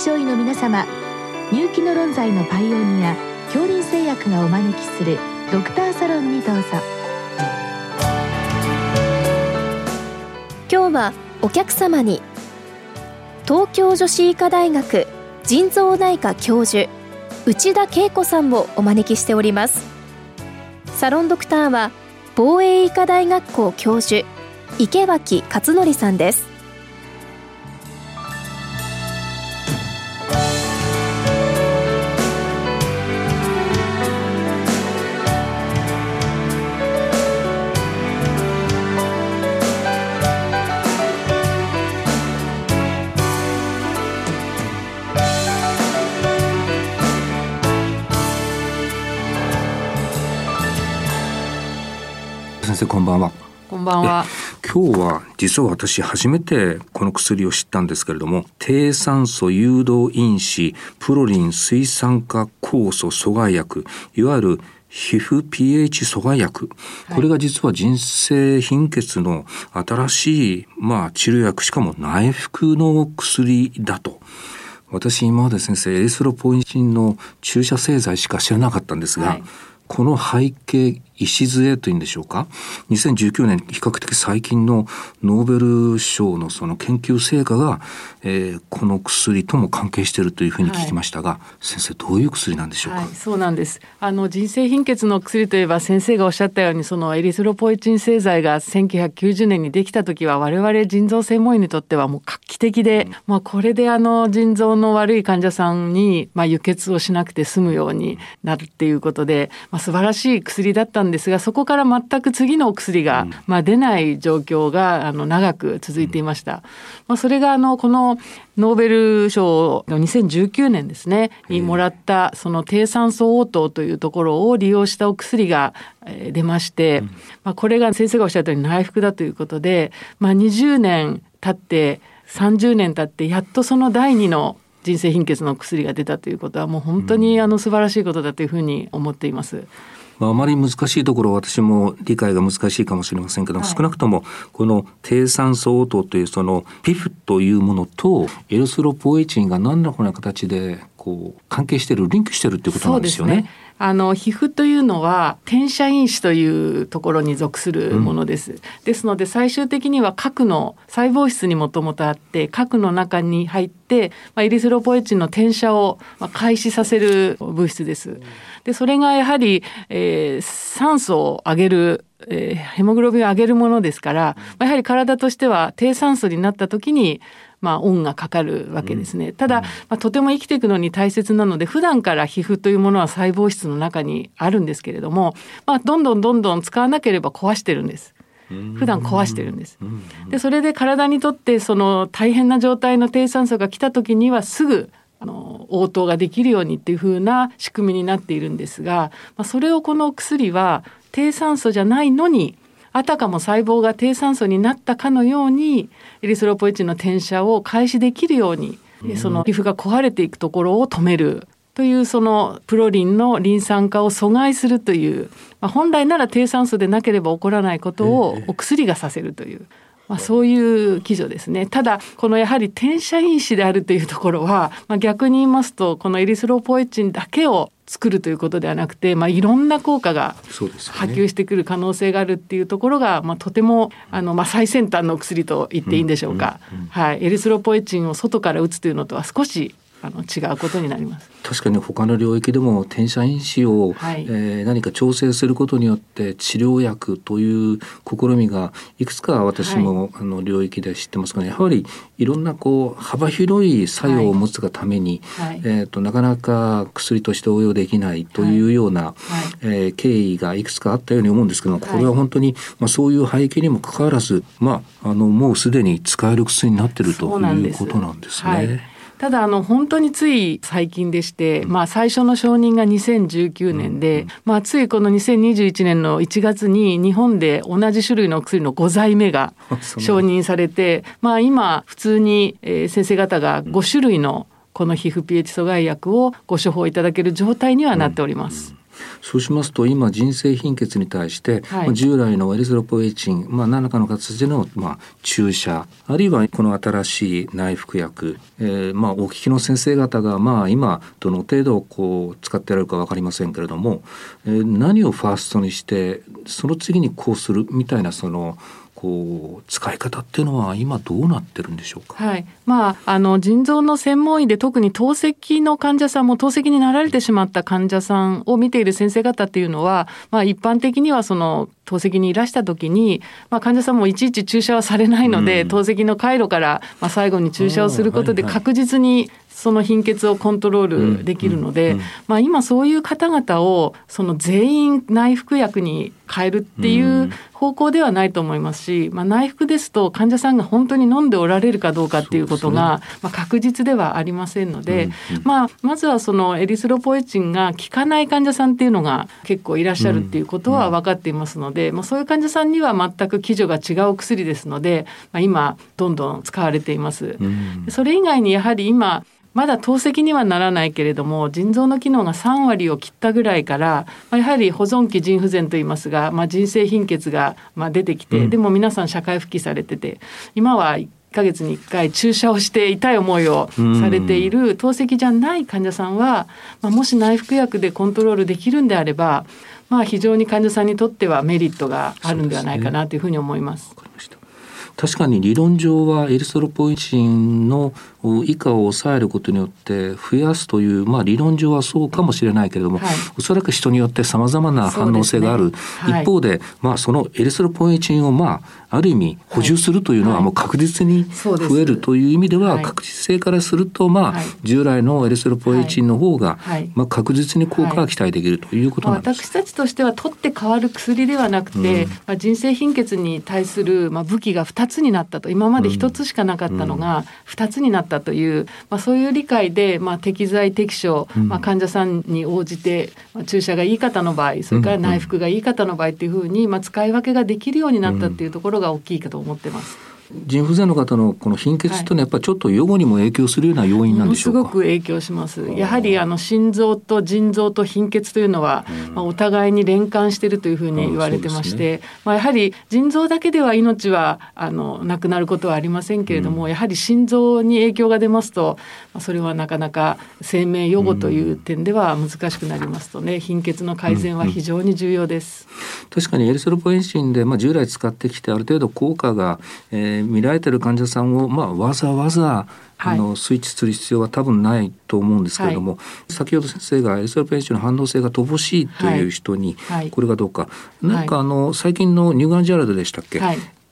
症医の皆様入気の論剤のパイオニア恐林製薬がお招きするドクターサロンにどうぞ。今日はお客様に東京女子医科大学腎臓内科教授内田恵子さんをお招きしております。サロンドクターは防衛医科大学校教授池脇勝則さんです。先生こんばんはこんばんは。今日は実は私初めてこの薬を知ったんですけれども低酸素誘導因子プロリン水酸化酵素阻害薬いわゆる皮膚 pH 阻害薬、これが実は人生貧血の新しい、まあ、治療薬しかも内服の薬だと。私今まで先生エリスロポイチンの注射製剤しか知らなかったんですが、はいこの背景、礎というんでしょうか？2019年、比較的最近のノーベル賞のその研究成果が、えー、この薬とも関係しているというふうに聞きましたが、はい、先生、どういう薬なんでしょうか？はい、そうなんです。あの、人生貧血の薬といえば、先生がおっしゃったように、そのエリスロポエチン製剤が1990年にできた時は、我々腎臓専門医にとってはもう画期的で、うん、まあ、これであの、腎臓の悪い患者さんに、まあ、輸血をしなくて済むようになるっていうことで、まあ、素晴らしい薬だったんですがそこから全く次のお薬が、まあ、出ない状況があの長く続いていました。まあ、それがあのこのノーベル賞の2019年ですねにもらったその低酸素応答というところを利用したお薬が出まして、まあ、これが先生がおっしゃったように内服だということで、まあ、20年経って30年経ってやっとその第2の人生貧血の薬が出たということはもう本当にあの素晴らしいことだというふうに思っています。まあ、あまり難しいところ私も理解が難しいかもしれませんけど、はい、少なくともこの低酸素応答というそのピフというものとエルスロポエチンが何らかの形でこう関係しているリンクしているっていうことなんですよね。あの皮膚というのは転写因子というところに属するものです。うん、ですので最終的には核の細胞質にもともとあって核の中に入って、まあ、エリスロポエチンの転写を、まあ、開始させる物質です。でそれがやはり、えー、酸素を上げるえー、ヘモグロビンを上げるものですから、まあ、やはり体としては低酸素になった時にまあ、恩がかかるわけですね。ただ、まあ、とても生きていくのに大切なので普段から皮膚というものは細胞質の中にあるんですけれども、まあ、どんどんどんどん使わなければ壊してるんです。普段壊してるんです。でそれで体にとってその大変な状態の低酸素が来た時にはすぐあの応答ができるようにっていう風な仕組みになっているんですが、まあ、それをこのお薬は低酸素じゃないのにあたかも細胞が低酸素になったかのようにエリスロポエチンの転写を開始できるように、うん、その皮膚が壊れていくところを止める。というそのプロリンのリン酸化を阻害するという、まあ、本来なら低酸素でなければ起こらないことをお薬がさせるという。まあ、そう。いう記事ですね。ただ、このやはり転写因子であるというところは、まあ、逆に言いますと、このエリスロポエチンだけを作るということではなくて、まあ、いろんな効果が波及してくる可能性があるっていうところが、まあ、とてもあの、まあ、最先端の薬と言っていいんでしょうか、はい、エリスロポエチンを外から打つというのとは少しあの違うことになります。確かに他の領域でも転写因子を、はい、えー、何か調整することによって治療薬という試みがいくつか私も、はい、あの領域で知ってますが、ね、やはりいろんなこう幅広い作用を持つがために、はい、えーと、なかなか薬として応用できないというような、はい、えー、経緯がいくつかあったように思うんですけどもこれは本当に、まあ、そういう背景にもかかわらず、まあ、あのもうすでに使える薬になっているということなんですね。ただあの本当につい最近でして、まあ、最初の承認が2019年で、まあ、ついこの2021年の1月に日本で同じ種類の薬の5剤目が 承認されて、まあ、今普通に先生方が5種類のこの皮膚 pH 阻害薬をご処方いただける状態にはなっております。そうしますと今人生貧血に対して、はい、従来のエリスロポエチン、まあ、何らかの形での、まあ、注射あるいはこの新しい内服薬、えー、まあお聞きの先生方がまあ今どの程度こう使ってられるか分かりませんけれども、えー、何をファーストにしてその次にこうするみたいなそのこう使い方っていうのは今どうなってるんでしょうか？はい、まああの腎臓の専門医で特に透析の患者さんも透析になられてしまった患者さんを見ている先生方っていうのは、まあ一般的にはその透析にいらした時に、まあ、患者さんもいちいち注射はされないので、うん、透析の回路から、まあ、最後に注射をすることで確実にその貧血をコントロールできるので、まあ、今そういう方々をその全員内服薬に変えるっていう方向ではないと思いますし、まあ、内服ですと患者さんが本当に飲んでおられるかどうかっていうことが、まあ、確実ではありませんので、まあ、まずはそのエリスロポエチンが効かない患者さんっていうのが結構いらっしゃるっていうことは分かっていますので、まあ、そういう患者さんには全く基準が違う薬ですので、まあ、今どんどん使われています。それ以外にやはり今まだ透析にはならないけれども腎臓の機能が3割を切ったぐらいから、まあ、やはり保存期腎不全といいますが、まあ、腎性貧血がまあ出てきて、うん、でも皆さん社会復帰されてて今は1ヶ月に1回注射をして痛い思いをされている透析じゃない患者さんは、まあ、もし内服薬でコントロールできるんであれば、まあ、非常に患者さんにとってはメリットがあるんではないかなというふうに思います。確かに理論上はエリストロポイチンの以下を抑えることによって増やすという、まあ、理論上はそうかもしれないけれども、はい、おそらく人によってさまざまな反応性がある、ねはい、一方で、まあ、そのエリストロポイチンを、まあ、ある意味補充するというのはもう確実に増えるという意味では、確実性からすると、まあ、従来のエリストロポイチンの方が、まあ、確実に効果が期待できるということなんです、私たちとしては取って変わる薬ではなくて、うん、まあ、人生貧血に対する、まあ、武器が2つになったと。今まで1つしかなかったのが2つになったという、まあ、そういう理解で、まあ、適材適所、まあ、患者さんに応じて、まあ、注射がいい方の場合それから内服がいい方の場合っていうふうに、まあ、使い分けができるようになったっていうところが大きいかと思ってます。腎不全の方のこの貧血というのはやっぱりちょっと予後にも影響するような要因なんでしょうか？すごく影響します。やはりあの心臓と腎臓と貧血というのは、まあ、お互いに連関しているというふうに言われてまして、ね、まあやはり腎臓だけでは命はあのなくなることはありませんけれども、うん、やはり心臓に影響が出ますと、まあ、それはなかなか生命予後という点では難しくなりますとね、貧血の改善は非常に重要です。うんうん、確かにエリソルポエンシンでまあ従来使ってきてある程度効果が、えー、見られてる患者者さんを、まあ、わざわざあのスイッチする必要は多分ないと思うんですけれども、はい、先ほど先生がエストロペンシの反応性が乏しいという人に、これがどうか、なんかあの最近の乳がんジャラルでしたっけ、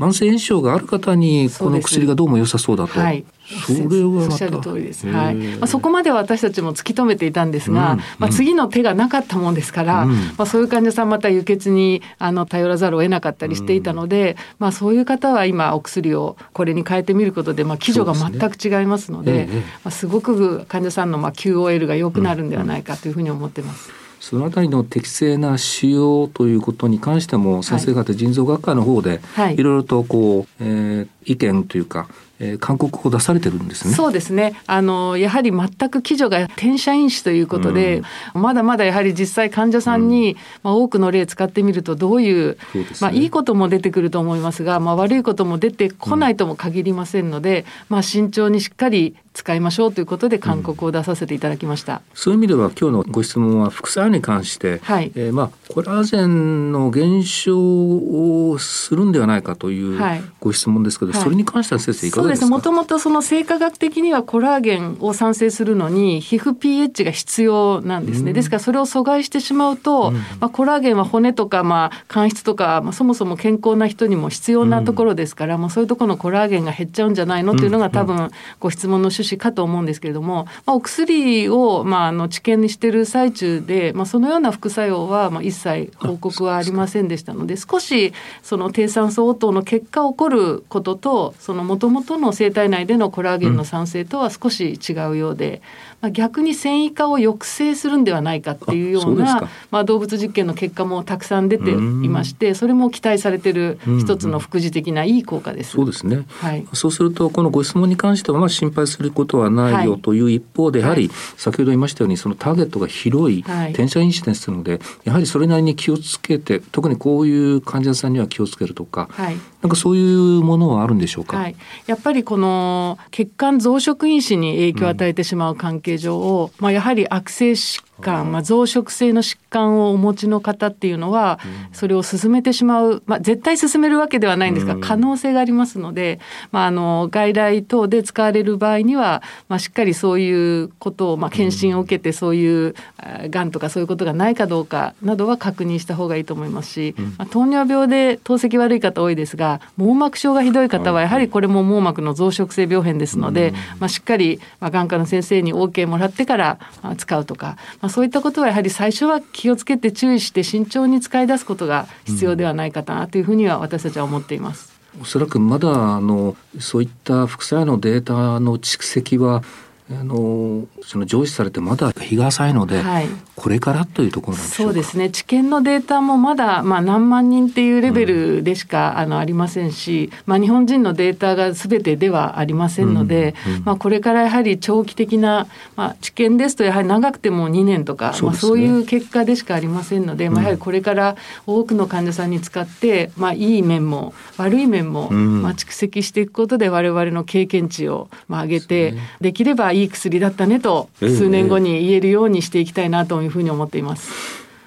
慢性炎症がある方にこの薬がどうも良さそうだと。はい、それはおっしゃる通りです。はい。まあそこまでは私たちも突き止めていたんですが、うん、まあ次の手がなかったもんですから、うん、まあそういう患者さんまた輸血にあの頼らざるを得なかったりしていたので、うん、まあそういう方は今お薬をこれに変えてみることでまあ基準が全く違いますので、すねまあすごく患者さんのまあ QOL が良くなるんではないかというふうに思ってます。そのあたりの適正な使用ということに関しても先生方腎臓学会の方でいろいろとこう、えー、意見というかえー、勧告を出されてるんですね。そうですね。あのやはり全く基準が転写因子ということで、うん、まだまだやはり実際患者さんに、うん、まあ多くの例使ってみるとどういう、ね、まあいいことも出てくると思いますが、まあ悪いことも出てこないとも限りませんので、うん、まあ慎重にしっかり使いましょうということで勧告を出させていただきました、うん、そういう意味では今日のご質問は副作用に関して、はい、えー、まあコラーゼンの減少をするんではないかというご質問ですけど、はい、それに関しては先生いかがですか、もともとその生化学的にはコラーゲンを産生するのに皮膚 pH が必要なんですね、うん、ですからそれを阻害してしまうと、うん、まあ、コラーゲンは骨とかまあ間質とか、まあ、そもそも健康な人にも必要なところですから、まあ、そういうところのコラーゲンが減っちゃうんじゃないのっていうのが多分ご質問の趣旨かと思うんですけれども、まあ、お薬を、まあ、あの治験にしてる最中で、まあ、そのような副作用は、まあ、一切報告はありませんでしたので少しその低酸素応答の結果起こることとそのもともとの生体内でのコラーゲンの産生とは少し違うようで、まあ、逆に繊維化を抑制するんではないかっていうようなまあ、動物実験の結果もたくさん出ていましてそれも期待されてる一つの副次的ないい効果です。そうですね、はい、そうするとこのご質問に関してはまあ心配することはないよという一方で、やはり先ほど言いましたようにそのターゲットが広い転写インシデンスなのでやはりそれなりに気をつけて特にこういう患者さんには気をつけるとか、はい、なんかそういうものはあるんでしょうか、はい、やっぱりこの血管増殖因子に影響を与えてしまう関係上、うん、まあ、やはり悪性疾患、まあ、増殖性の疾患をお持ちの方っていうのは、それを進めてしまう、まあ、絶対進めるわけではないんですが、可能性がありますので、まあ、あの外来等で使われる場合には、まあ、しっかりそういうことを、まあ、検診を受けてそういうがんとかそういうことがないかどうかなどは確認した方がいいと思いますし、まあ、糖尿病で透析悪い方多いですが網膜症がひどい方はやはりこれも網膜の増殖性病変ですので、まあ、しっかり、まあ、眼科の先生に OK もらってから使うとか、まあ、そういったことはやはり最初は気をつけて注意して慎重に使い出すことが必要ではないかなというふうには私たちは思っています。おそらくまだあのそういった副作用のデータの蓄積はあのその上司されてまだ日が浅いので、はい、これからというところそうですね。治験のデータもまだ、まあ、何万人っていうレベルでしか、うん、あのありませんし、まあ、日本人のデータがすべてではありませんので、うんうん、まあ、これからやはり長期的な、まあ、治験ですとやはり長くても2年とかそう、ね,、まあ、そういう結果でしかありませんので、まあ、やはりこれから多くの患者さんに使って、まあ、いい面も悪い面も、まあ、蓄積していくことで我々の経験値を、まあ、上げて、ね、できればいい薬だったねと数年後に言えるようにしていきたいなというふうに思っています。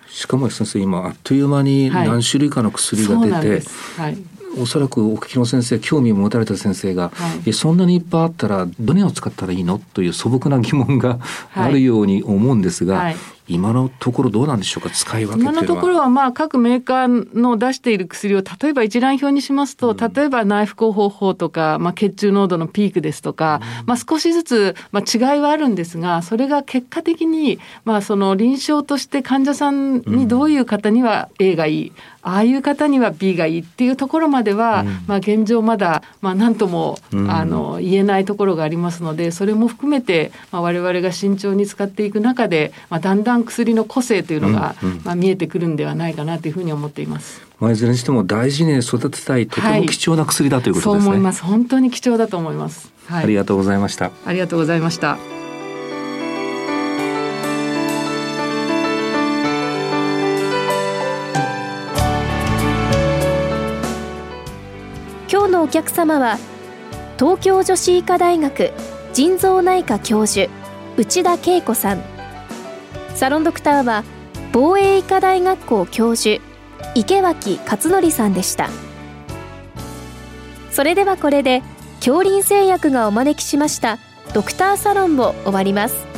しかも先生今あっという間に何種類かの薬が出て、はいはい、おそらくお聞きの先生興味を持たれた先生が、はい、そんなにいっぱいあったらどれを使ったらいいの？という素朴な疑問があるように思うんですが、はい、今のところどうなんでしょうか？使い分け今のところはまあ各メーカーの出している薬を例えば一覧表にしますと、例えば内服方法とか、まあ、血中濃度のピークですとか、うん、まあ、少しずつ、まあ、違いはあるんですがそれが結果的に、まあ、その臨床として患者さんにどういう方には A がいい、ああいう方には B がいいっていうところまでは、うん、まあ、現状まだ、まあ、何とも、うん、あの言えないところがありますのでそれも含めて、まあ、我々が慎重に使っていく中で、まあ、だんだん薬の個性というのが、うんうん、まあ、見えてくるんではないかなというふうに思っています。まあ、いずれにしても大事に育てたいとても貴重な薬だということですね、はい、そう思います。本当に貴重だと思います、はい、ありがとうございました。ありがとうございました客様は東京女子医科大学腎臓内科教授内田恵子さん。サロンドクターは防衛医科大学校教授池脇勝則さんでした。それではこれで恐林製薬がお招きしましたドクターサロンを終わります。